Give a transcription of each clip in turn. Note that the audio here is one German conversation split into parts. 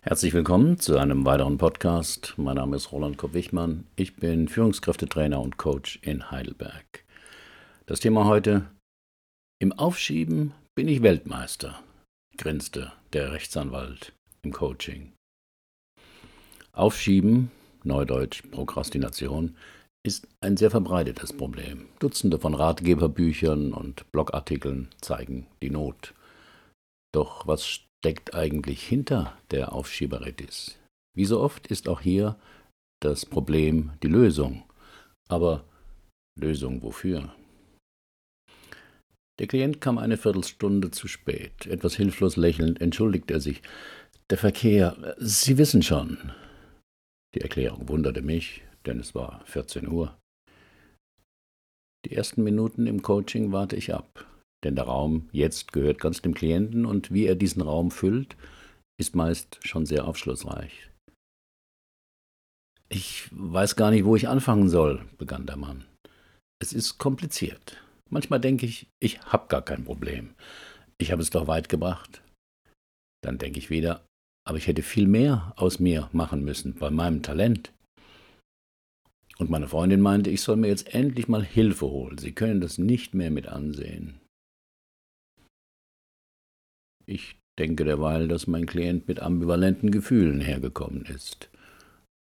Herzlich willkommen zu einem weiteren Podcast. Mein Name ist Roland Kopp-Wichmann. Ich bin Führungskräftetrainer und Coach in Heidelberg. Das Thema heute: Im Aufschieben bin ich Weltmeister, grinste der Rechtsanwalt im Coaching. Aufschieben, Neudeutsch Prokrastination, ist ein sehr verbreitetes Problem. Dutzende von Ratgeberbüchern und Blogartikeln zeigen die Not. Doch was steckt eigentlich hinter der Aufschieberitis? Wie so oft ist auch hier das Problem die Lösung. Aber Lösung wofür? Der Klient kam eine Viertelstunde zu spät. Etwas hilflos lächelnd entschuldigte er sich. Der Verkehr, Sie wissen schon. Die Erklärung wunderte mich, denn es war 14 Uhr. Die ersten Minuten im Coaching warte ich ab. Denn der Raum jetzt gehört ganz dem Klienten und wie er diesen Raum füllt, ist meist schon sehr aufschlussreich. Ich weiß gar nicht, wo ich anfangen soll, begann der Mann. Es ist kompliziert. Manchmal denke ich, ich habe gar kein Problem. Ich habe es doch weit gebracht. Dann denke ich wieder, aber ich hätte viel mehr aus mir machen müssen bei meinem Talent. Und meine Freundin meinte, ich soll mir jetzt endlich mal Hilfe holen. Sie können das nicht mehr mit ansehen. Ich denke derweil, dass mein Klient mit ambivalenten Gefühlen hergekommen ist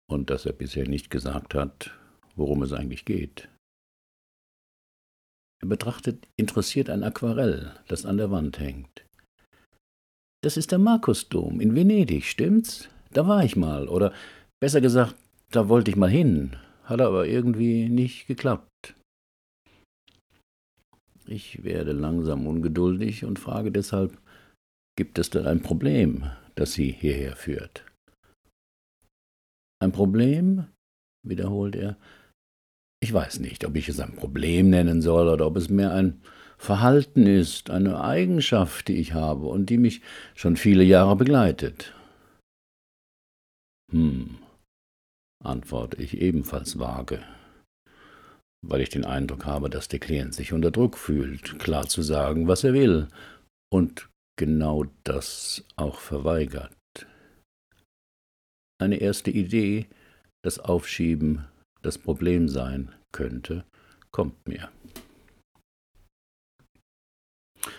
und dass er bisher nicht gesagt hat, worum es eigentlich geht. Er betrachtet interessiert ein Aquarell, das an der Wand hängt. Das ist der Markusdom in Venedig, stimmt's? Da war ich mal, oder besser gesagt, da wollte ich mal hin, hat aber irgendwie nicht geklappt. Ich werde langsam ungeduldig und frage deshalb, Gibt es denn ein Problem, das Sie hierher führt? Ein Problem? wiederholt er. Ich weiß nicht, ob ich es ein Problem nennen soll oder ob es mehr ein Verhalten ist, eine Eigenschaft, die ich habe und die mich schon viele Jahre begleitet. Hm, antworte ich ebenfalls vage, weil ich den Eindruck habe, dass der Klient sich unter Druck fühlt, klar zu sagen, was er will und genau das auch verweigert. Eine erste Idee, das Aufschieben das Problem sein könnte, kommt mir.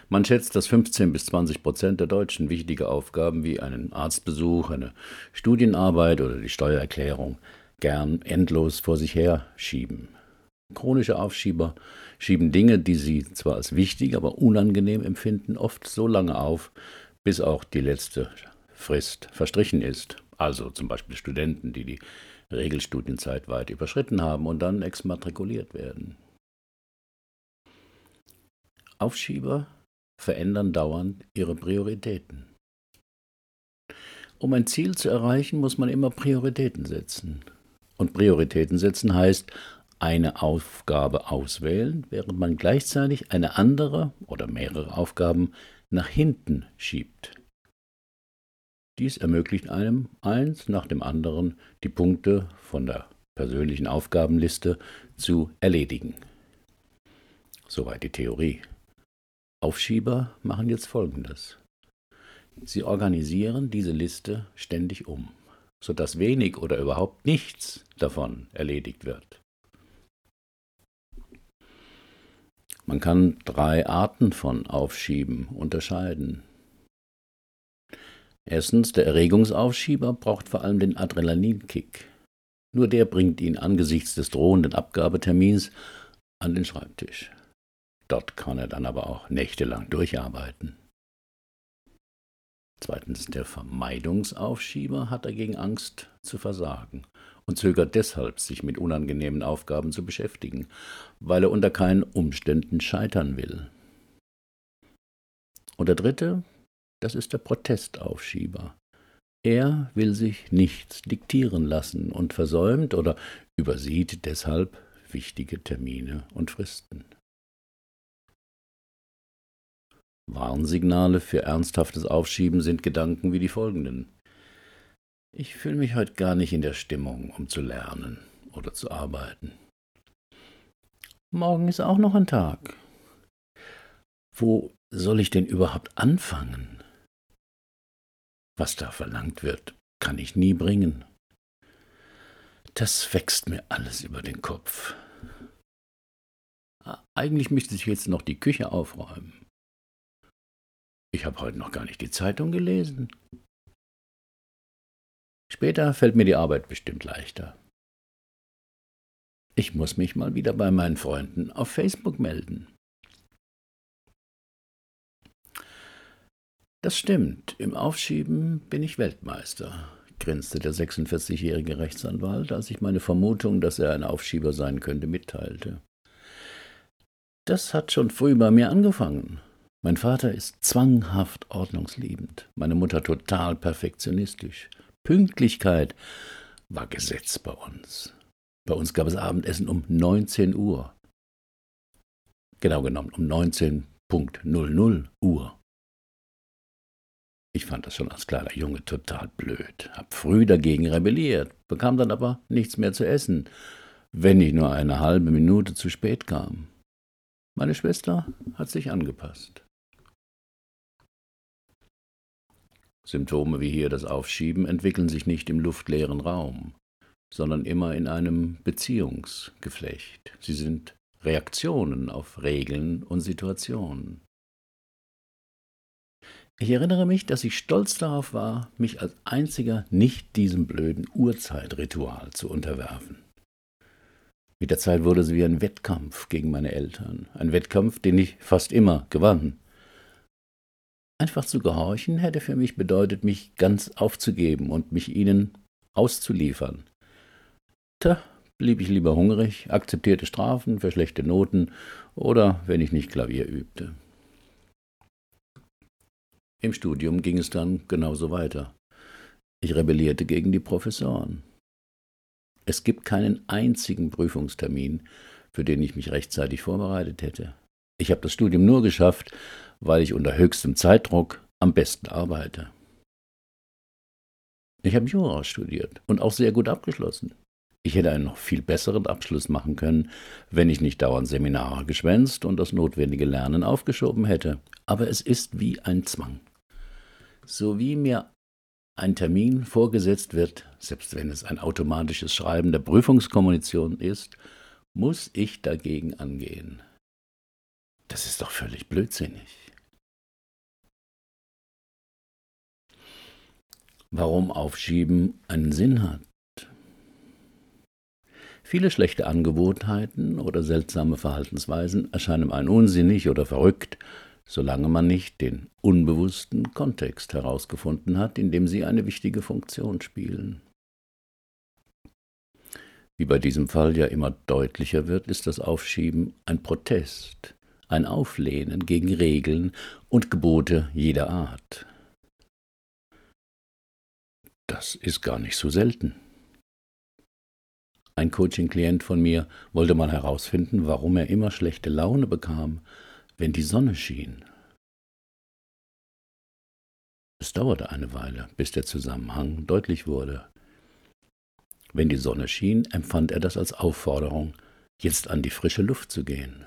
Man schätzt, dass 15 bis 20 Prozent der Deutschen wichtige Aufgaben wie einen Arztbesuch, eine Studienarbeit oder die Steuererklärung gern endlos vor sich her schieben. Chronische Aufschieber schieben Dinge, die sie zwar als wichtig, aber unangenehm empfinden, oft so lange auf, bis auch die letzte Frist verstrichen ist. Also zum Beispiel Studenten, die die Regelstudienzeit weit überschritten haben und dann exmatrikuliert werden. Aufschieber verändern dauernd ihre Prioritäten. Um ein Ziel zu erreichen, muss man immer Prioritäten setzen. Und Prioritäten setzen heißt eine Aufgabe auswählen, während man gleichzeitig eine andere oder mehrere Aufgaben nach hinten schiebt. Dies ermöglicht einem, eins nach dem anderen, die Punkte von der persönlichen Aufgabenliste zu erledigen. Soweit die Theorie. Aufschieber machen jetzt Folgendes. Sie organisieren diese Liste ständig um, sodass wenig oder überhaupt nichts davon erledigt wird. Man kann drei Arten von Aufschieben unterscheiden. Erstens, der Erregungsaufschieber braucht vor allem den Adrenalinkick. Nur der bringt ihn angesichts des drohenden Abgabetermins an den Schreibtisch. Dort kann er dann aber auch nächtelang durcharbeiten. Zweitens, der Vermeidungsaufschieber hat dagegen Angst zu versagen und zögert deshalb, sich mit unangenehmen Aufgaben zu beschäftigen, weil er unter keinen Umständen scheitern will. Und der dritte, das ist der Protestaufschieber. Er will sich nichts diktieren lassen und versäumt oder übersieht deshalb wichtige Termine und Fristen. Warnsignale für ernsthaftes Aufschieben sind Gedanken wie die folgenden. Ich fühle mich heute gar nicht in der Stimmung, um zu lernen oder zu arbeiten. Morgen ist auch noch ein Tag. Wo soll ich denn überhaupt anfangen? Was da verlangt wird, kann ich nie bringen. Das wächst mir alles über den Kopf. Eigentlich müsste ich jetzt noch die Küche aufräumen. Ich habe heute noch gar nicht die Zeitung gelesen. Später fällt mir die Arbeit bestimmt leichter. Ich muss mich mal wieder bei meinen Freunden auf Facebook melden. Das stimmt, im Aufschieben bin ich Weltmeister, grinste der 46-jährige Rechtsanwalt, als ich meine Vermutung, dass er ein Aufschieber sein könnte, mitteilte. Das hat schon früh bei mir angefangen. Mein Vater ist zwanghaft ordnungsliebend, meine Mutter total perfektionistisch. Pünktlichkeit war Gesetz bei uns. Bei uns gab es Abendessen um 19 Uhr. Genau genommen um 19.00 Uhr. Ich fand das schon als kleiner Junge total blöd, hab früh dagegen rebelliert, bekam dann aber nichts mehr zu essen, wenn ich nur eine halbe Minute zu spät kam. Meine Schwester hat sich angepasst. Symptome wie hier das Aufschieben entwickeln sich nicht im luftleeren Raum, sondern immer in einem Beziehungsgeflecht. Sie sind Reaktionen auf Regeln und Situationen. Ich erinnere mich, dass ich stolz darauf war, mich als einziger nicht diesem blöden Urzeitritual zu unterwerfen. Mit der Zeit wurde es wie ein Wettkampf gegen meine Eltern, ein Wettkampf, den ich fast immer gewann. Einfach zu gehorchen hätte für mich bedeutet, mich ganz aufzugeben und mich ihnen auszuliefern. Da blieb ich lieber hungrig, akzeptierte Strafen für schlechte Noten oder wenn ich nicht Klavier übte. Im Studium ging es dann genauso weiter. Ich rebellierte gegen die Professoren. Es gibt keinen einzigen Prüfungstermin, für den ich mich rechtzeitig vorbereitet hätte. Ich habe das Studium nur geschafft, weil ich unter höchstem Zeitdruck am besten arbeite. Ich habe Jura studiert und auch sehr gut abgeschlossen. Ich hätte einen noch viel besseren Abschluss machen können, wenn ich nicht dauernd Seminare geschwänzt und das notwendige Lernen aufgeschoben hätte. Aber es ist wie ein Zwang. So wie mir ein Termin vorgesetzt wird, selbst wenn es ein automatisches Schreiben der Prüfungskommunition ist, muss ich dagegen angehen. Das ist doch völlig blödsinnig. Warum Aufschieben einen Sinn hat. Viele schlechte Angewohnheiten oder seltsame Verhaltensweisen erscheinen einem unsinnig oder verrückt, solange man nicht den unbewussten Kontext herausgefunden hat, in dem sie eine wichtige Funktion spielen. Wie bei diesem Fall ja immer deutlicher wird, ist das Aufschieben ein Protest, ein Auflehnen gegen Regeln und Gebote jeder Art. Das ist gar nicht so selten. Ein Coaching-Klient von mir wollte mal herausfinden, warum er immer schlechte Laune bekam, wenn die Sonne schien. Es dauerte eine Weile, bis der Zusammenhang deutlich wurde. Wenn die Sonne schien, empfand er das als Aufforderung, jetzt an die frische Luft zu gehen.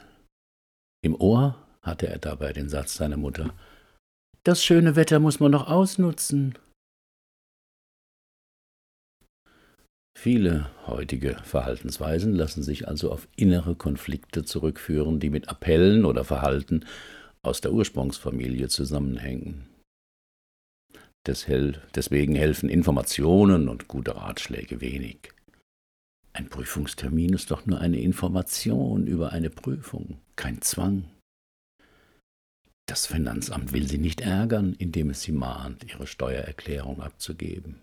Im Ohr hatte er dabei den Satz seiner Mutter Das schöne Wetter muss man noch ausnutzen. Viele heutige Verhaltensweisen lassen sich also auf innere Konflikte zurückführen, die mit Appellen oder Verhalten aus der Ursprungsfamilie zusammenhängen. Deswegen helfen Informationen und gute Ratschläge wenig. Ein Prüfungstermin ist doch nur eine Information über eine Prüfung, kein Zwang. Das Finanzamt will Sie nicht ärgern, indem es Sie mahnt, Ihre Steuererklärung abzugeben.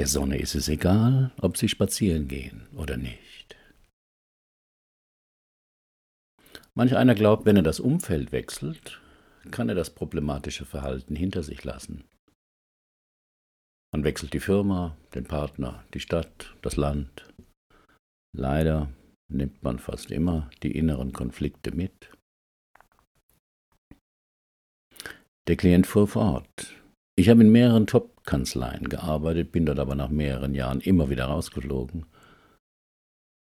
Der Sonne ist es egal, ob sie spazieren gehen oder nicht. Manch einer glaubt, wenn er das Umfeld wechselt, kann er das problematische Verhalten hinter sich lassen. Man wechselt die Firma, den Partner, die Stadt, das Land. Leider nimmt man fast immer die inneren Konflikte mit. Der Klient fuhr fort. Ich habe in mehreren Top-Kanzleien gearbeitet, bin dort aber nach mehreren Jahren immer wieder rausgeflogen,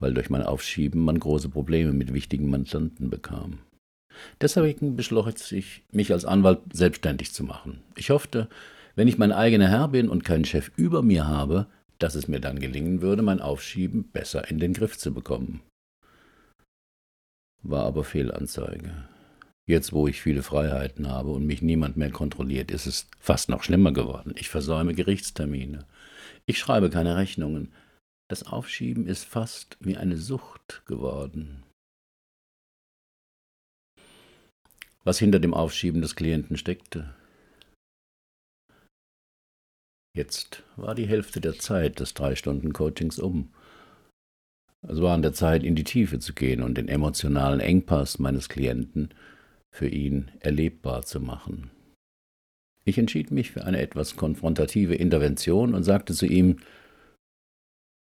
weil durch mein Aufschieben man große Probleme mit wichtigen Mandanten bekam. Deswegen beschloss ich, mich als Anwalt selbstständig zu machen. Ich hoffte, Wenn ich mein eigener Herr bin und keinen Chef über mir habe, dass es mir dann gelingen würde, mein Aufschieben besser in den Griff zu bekommen. War aber Fehlanzeige. Jetzt, wo ich viele Freiheiten habe und mich niemand mehr kontrolliert, ist es fast noch schlimmer geworden. Ich versäume Gerichtstermine. Ich schreibe keine Rechnungen. Das Aufschieben ist fast wie eine Sucht geworden. Was hinter dem Aufschieben des Klienten steckte, Jetzt war die Hälfte der Zeit des drei Stunden Coachings um. Es war an der Zeit, in die Tiefe zu gehen und den emotionalen Engpass meines Klienten für ihn erlebbar zu machen. Ich entschied mich für eine etwas konfrontative Intervention und sagte zu ihm,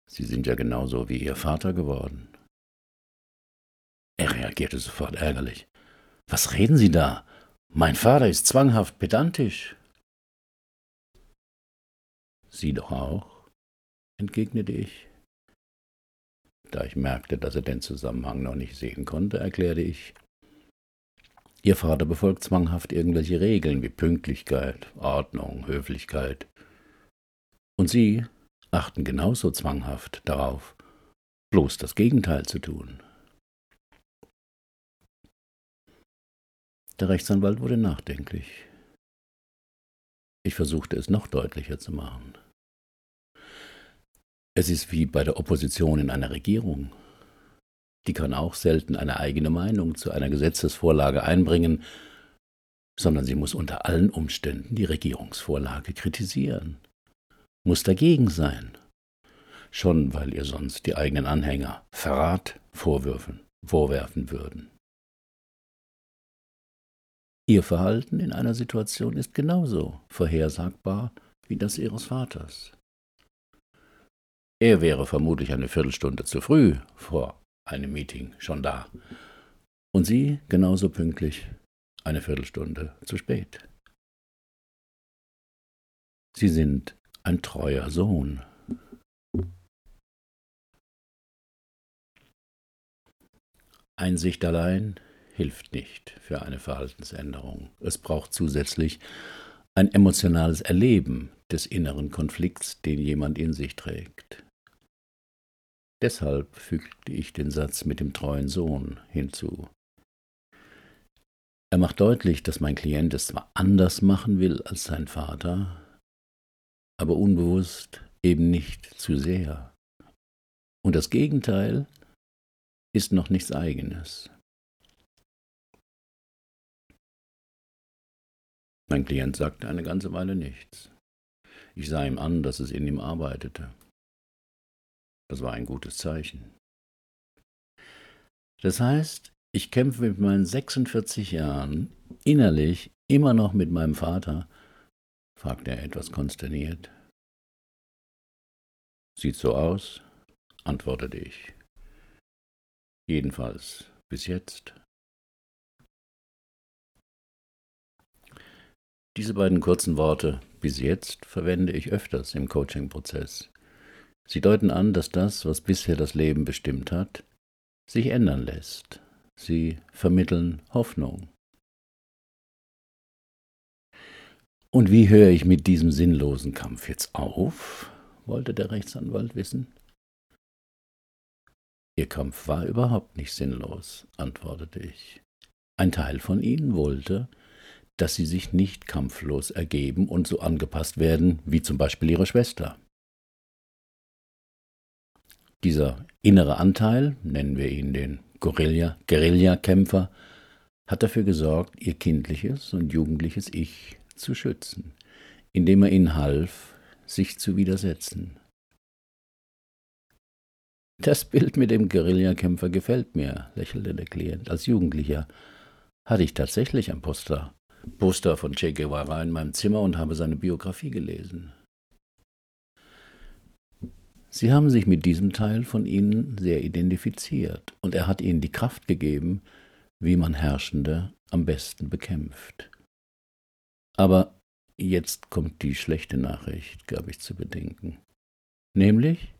Sie sind ja genauso wie Ihr Vater geworden. Er reagierte sofort ärgerlich. Was reden Sie da? Mein Vater ist zwanghaft pedantisch. Sie doch auch, entgegnete ich. Da ich merkte, dass er den Zusammenhang noch nicht sehen konnte, erklärte ich, Ihr Vater befolgt zwanghaft irgendwelche Regeln wie Pünktlichkeit, Ordnung, Höflichkeit. Und Sie achten genauso zwanghaft darauf, bloß das Gegenteil zu tun. Der Rechtsanwalt wurde nachdenklich. Ich versuchte es noch deutlicher zu machen. Es ist wie bei der Opposition in einer Regierung. Die kann auch selten eine eigene Meinung zu einer Gesetzesvorlage einbringen, sondern sie muss unter allen Umständen die Regierungsvorlage kritisieren, muss dagegen sein, schon weil ihr sonst die eigenen Anhänger Verrat vorwürfen, vorwerfen würden. Ihr Verhalten in einer Situation ist genauso vorhersagbar wie das ihres Vaters. Er wäre vermutlich eine Viertelstunde zu früh vor einem Meeting schon da. Und Sie genauso pünktlich eine Viertelstunde zu spät. Sie sind ein treuer Sohn. Einsicht allein hilft nicht für eine Verhaltensänderung. Es braucht zusätzlich ein emotionales Erleben des inneren Konflikts, den jemand in sich trägt. Deshalb fügte ich den Satz mit dem treuen Sohn hinzu. Er macht deutlich, dass mein Klient es zwar anders machen will als sein Vater, aber unbewusst eben nicht zu sehr. Und das Gegenteil ist noch nichts eigenes. Mein Klient sagte eine ganze Weile nichts. Ich sah ihm an, dass es in ihm arbeitete. Das war ein gutes Zeichen. Das heißt, ich kämpfe mit meinen 46 Jahren innerlich immer noch mit meinem Vater, fragte er etwas konsterniert. Sieht so aus, antwortete ich. Jedenfalls bis jetzt. Diese beiden kurzen Worte bis jetzt verwende ich öfters im Coaching-Prozess. Sie deuten an, dass das, was bisher das Leben bestimmt hat, sich ändern lässt. Sie vermitteln Hoffnung. Und wie höre ich mit diesem sinnlosen Kampf jetzt auf? wollte der Rechtsanwalt wissen. Ihr Kampf war überhaupt nicht sinnlos, antwortete ich. Ein Teil von Ihnen wollte, dass Sie sich nicht kampflos ergeben und so angepasst werden wie zum Beispiel Ihre Schwester. Dieser innere Anteil, nennen wir ihn den Guerilla, Guerillakämpfer, hat dafür gesorgt, ihr kindliches und jugendliches Ich zu schützen, indem er ihnen half, sich zu widersetzen. Das Bild mit dem Guerillakämpfer gefällt mir, lächelte der Klient. Als Jugendlicher hatte ich tatsächlich ein Poster, Poster von Che Guevara in meinem Zimmer und habe seine Biografie gelesen. Sie haben sich mit diesem Teil von Ihnen sehr identifiziert und er hat Ihnen die Kraft gegeben, wie man Herrschende am besten bekämpft. Aber jetzt kommt die schlechte Nachricht, gab ich zu bedenken. Nämlich,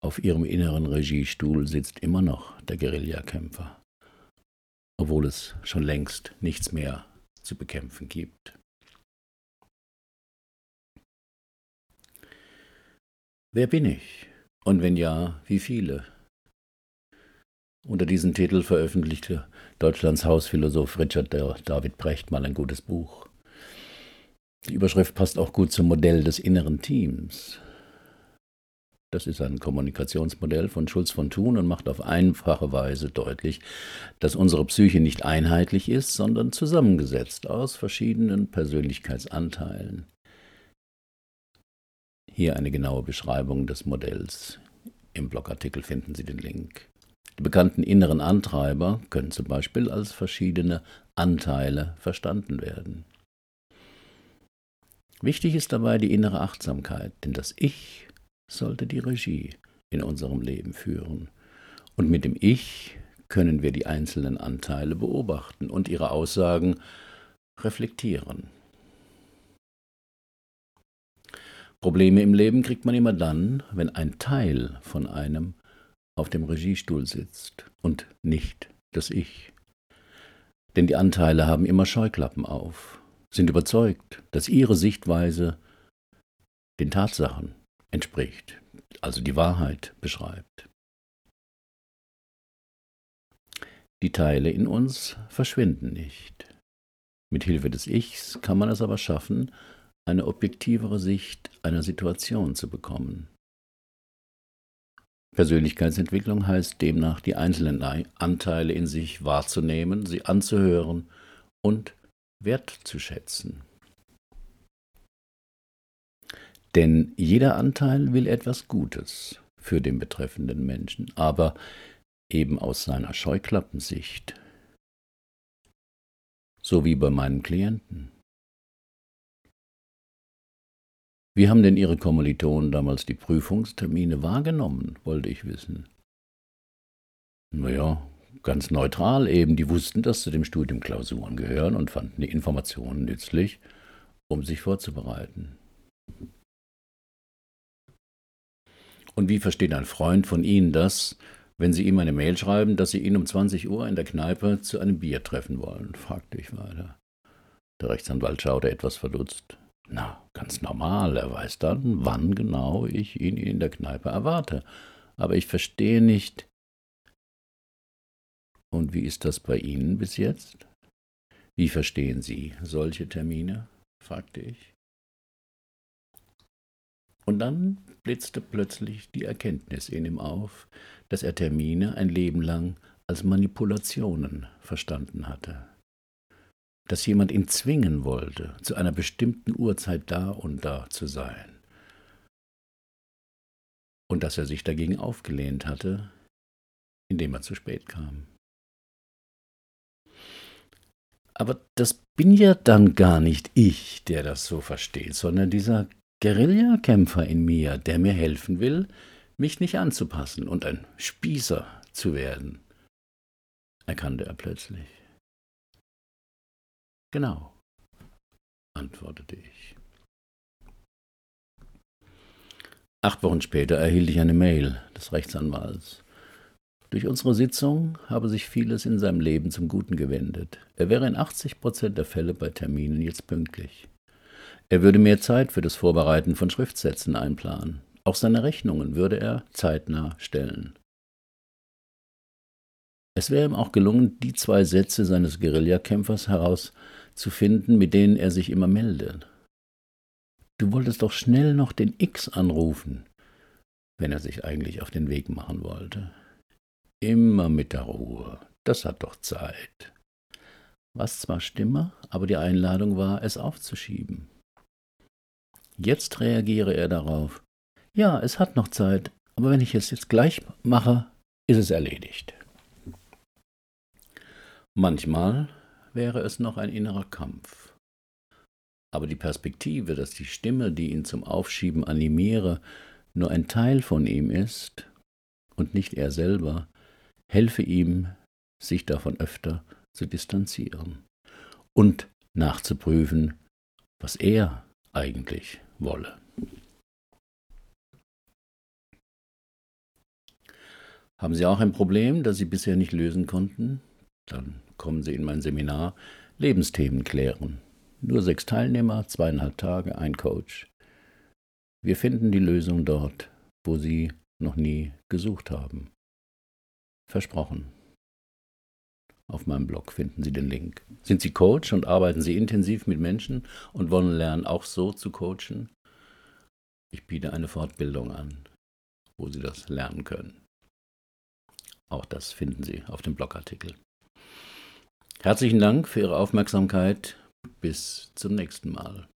auf Ihrem inneren Regiestuhl sitzt immer noch der Guerillakämpfer, obwohl es schon längst nichts mehr zu bekämpfen gibt. Wer bin ich? Und wenn ja, wie viele? Unter diesem Titel veröffentlichte Deutschlands Hausphilosoph Richard David Brecht mal ein gutes Buch. Die Überschrift passt auch gut zum Modell des inneren Teams. Das ist ein Kommunikationsmodell von Schulz von Thun und macht auf einfache Weise deutlich, dass unsere Psyche nicht einheitlich ist, sondern zusammengesetzt aus verschiedenen Persönlichkeitsanteilen. Hier eine genaue Beschreibung des Modells. Im Blogartikel finden Sie den Link. Die bekannten inneren Antreiber können zum Beispiel als verschiedene Anteile verstanden werden. Wichtig ist dabei die innere Achtsamkeit, denn das Ich sollte die Regie in unserem Leben führen. Und mit dem Ich können wir die einzelnen Anteile beobachten und ihre Aussagen reflektieren. Probleme im Leben kriegt man immer dann, wenn ein Teil von einem auf dem Regiestuhl sitzt und nicht das Ich. Denn die Anteile haben immer Scheuklappen auf, sind überzeugt, dass ihre Sichtweise den Tatsachen entspricht, also die Wahrheit beschreibt. Die Teile in uns verschwinden nicht. Mit Hilfe des Ichs kann man es aber schaffen, eine objektivere Sicht einer Situation zu bekommen. Persönlichkeitsentwicklung heißt demnach, die einzelnen Anteile in sich wahrzunehmen, sie anzuhören und wertzuschätzen. Denn jeder Anteil will etwas Gutes für den betreffenden Menschen, aber eben aus seiner Scheuklappensicht. So wie bei meinen Klienten. Wie haben denn Ihre Kommilitonen damals die Prüfungstermine wahrgenommen, wollte ich wissen. Naja, ganz neutral eben. Die wussten, dass zu dem Studium Klausuren gehören und fanden die Informationen nützlich, um sich vorzubereiten. Und wie versteht ein Freund von Ihnen das, wenn Sie ihm eine Mail schreiben, dass Sie ihn um 20 Uhr in der Kneipe zu einem Bier treffen wollen? fragte ich weiter. Der Rechtsanwalt schaute etwas verdutzt. Na, ganz normal, er weiß dann, wann genau ich ihn in der Kneipe erwarte. Aber ich verstehe nicht. Und wie ist das bei Ihnen bis jetzt? Wie verstehen Sie solche Termine? fragte ich. Und dann blitzte plötzlich die Erkenntnis in ihm auf, dass er Termine ein Leben lang als Manipulationen verstanden hatte dass jemand ihn zwingen wollte, zu einer bestimmten Uhrzeit da und da zu sein. Und dass er sich dagegen aufgelehnt hatte, indem er zu spät kam. Aber das bin ja dann gar nicht ich, der das so versteht, sondern dieser Guerillakämpfer in mir, der mir helfen will, mich nicht anzupassen und ein Spießer zu werden, erkannte er plötzlich. Genau, antwortete ich. Acht Wochen später erhielt ich eine Mail des Rechtsanwalts. Durch unsere Sitzung habe sich vieles in seinem Leben zum Guten gewendet. Er wäre in 80 Prozent der Fälle bei Terminen jetzt pünktlich. Er würde mehr Zeit für das Vorbereiten von Schriftsätzen einplanen. Auch seine Rechnungen würde er zeitnah stellen. Es wäre ihm auch gelungen, die zwei Sätze seines Guerillakämpfers herauszufinden, mit denen er sich immer meldet. Du wolltest doch schnell noch den X anrufen, wenn er sich eigentlich auf den Weg machen wollte. Immer mit der Ruhe, das hat doch Zeit. Was zwar stimme, aber die Einladung war, es aufzuschieben. Jetzt reagiere er darauf. Ja, es hat noch Zeit, aber wenn ich es jetzt gleich mache, ist es erledigt. Manchmal wäre es noch ein innerer Kampf. Aber die Perspektive, dass die Stimme, die ihn zum Aufschieben animiere, nur ein Teil von ihm ist und nicht er selber, helfe ihm, sich davon öfter zu distanzieren und nachzuprüfen, was er eigentlich wolle. Haben Sie auch ein Problem, das Sie bisher nicht lösen konnten? Dann kommen Sie in mein Seminar Lebensthemen klären. Nur sechs Teilnehmer, zweieinhalb Tage, ein Coach. Wir finden die Lösung dort, wo Sie noch nie gesucht haben. Versprochen. Auf meinem Blog finden Sie den Link. Sind Sie Coach und arbeiten Sie intensiv mit Menschen und wollen lernen, auch so zu coachen? Ich biete eine Fortbildung an, wo Sie das lernen können. Auch das finden Sie auf dem Blogartikel. Herzlichen Dank für Ihre Aufmerksamkeit. Bis zum nächsten Mal.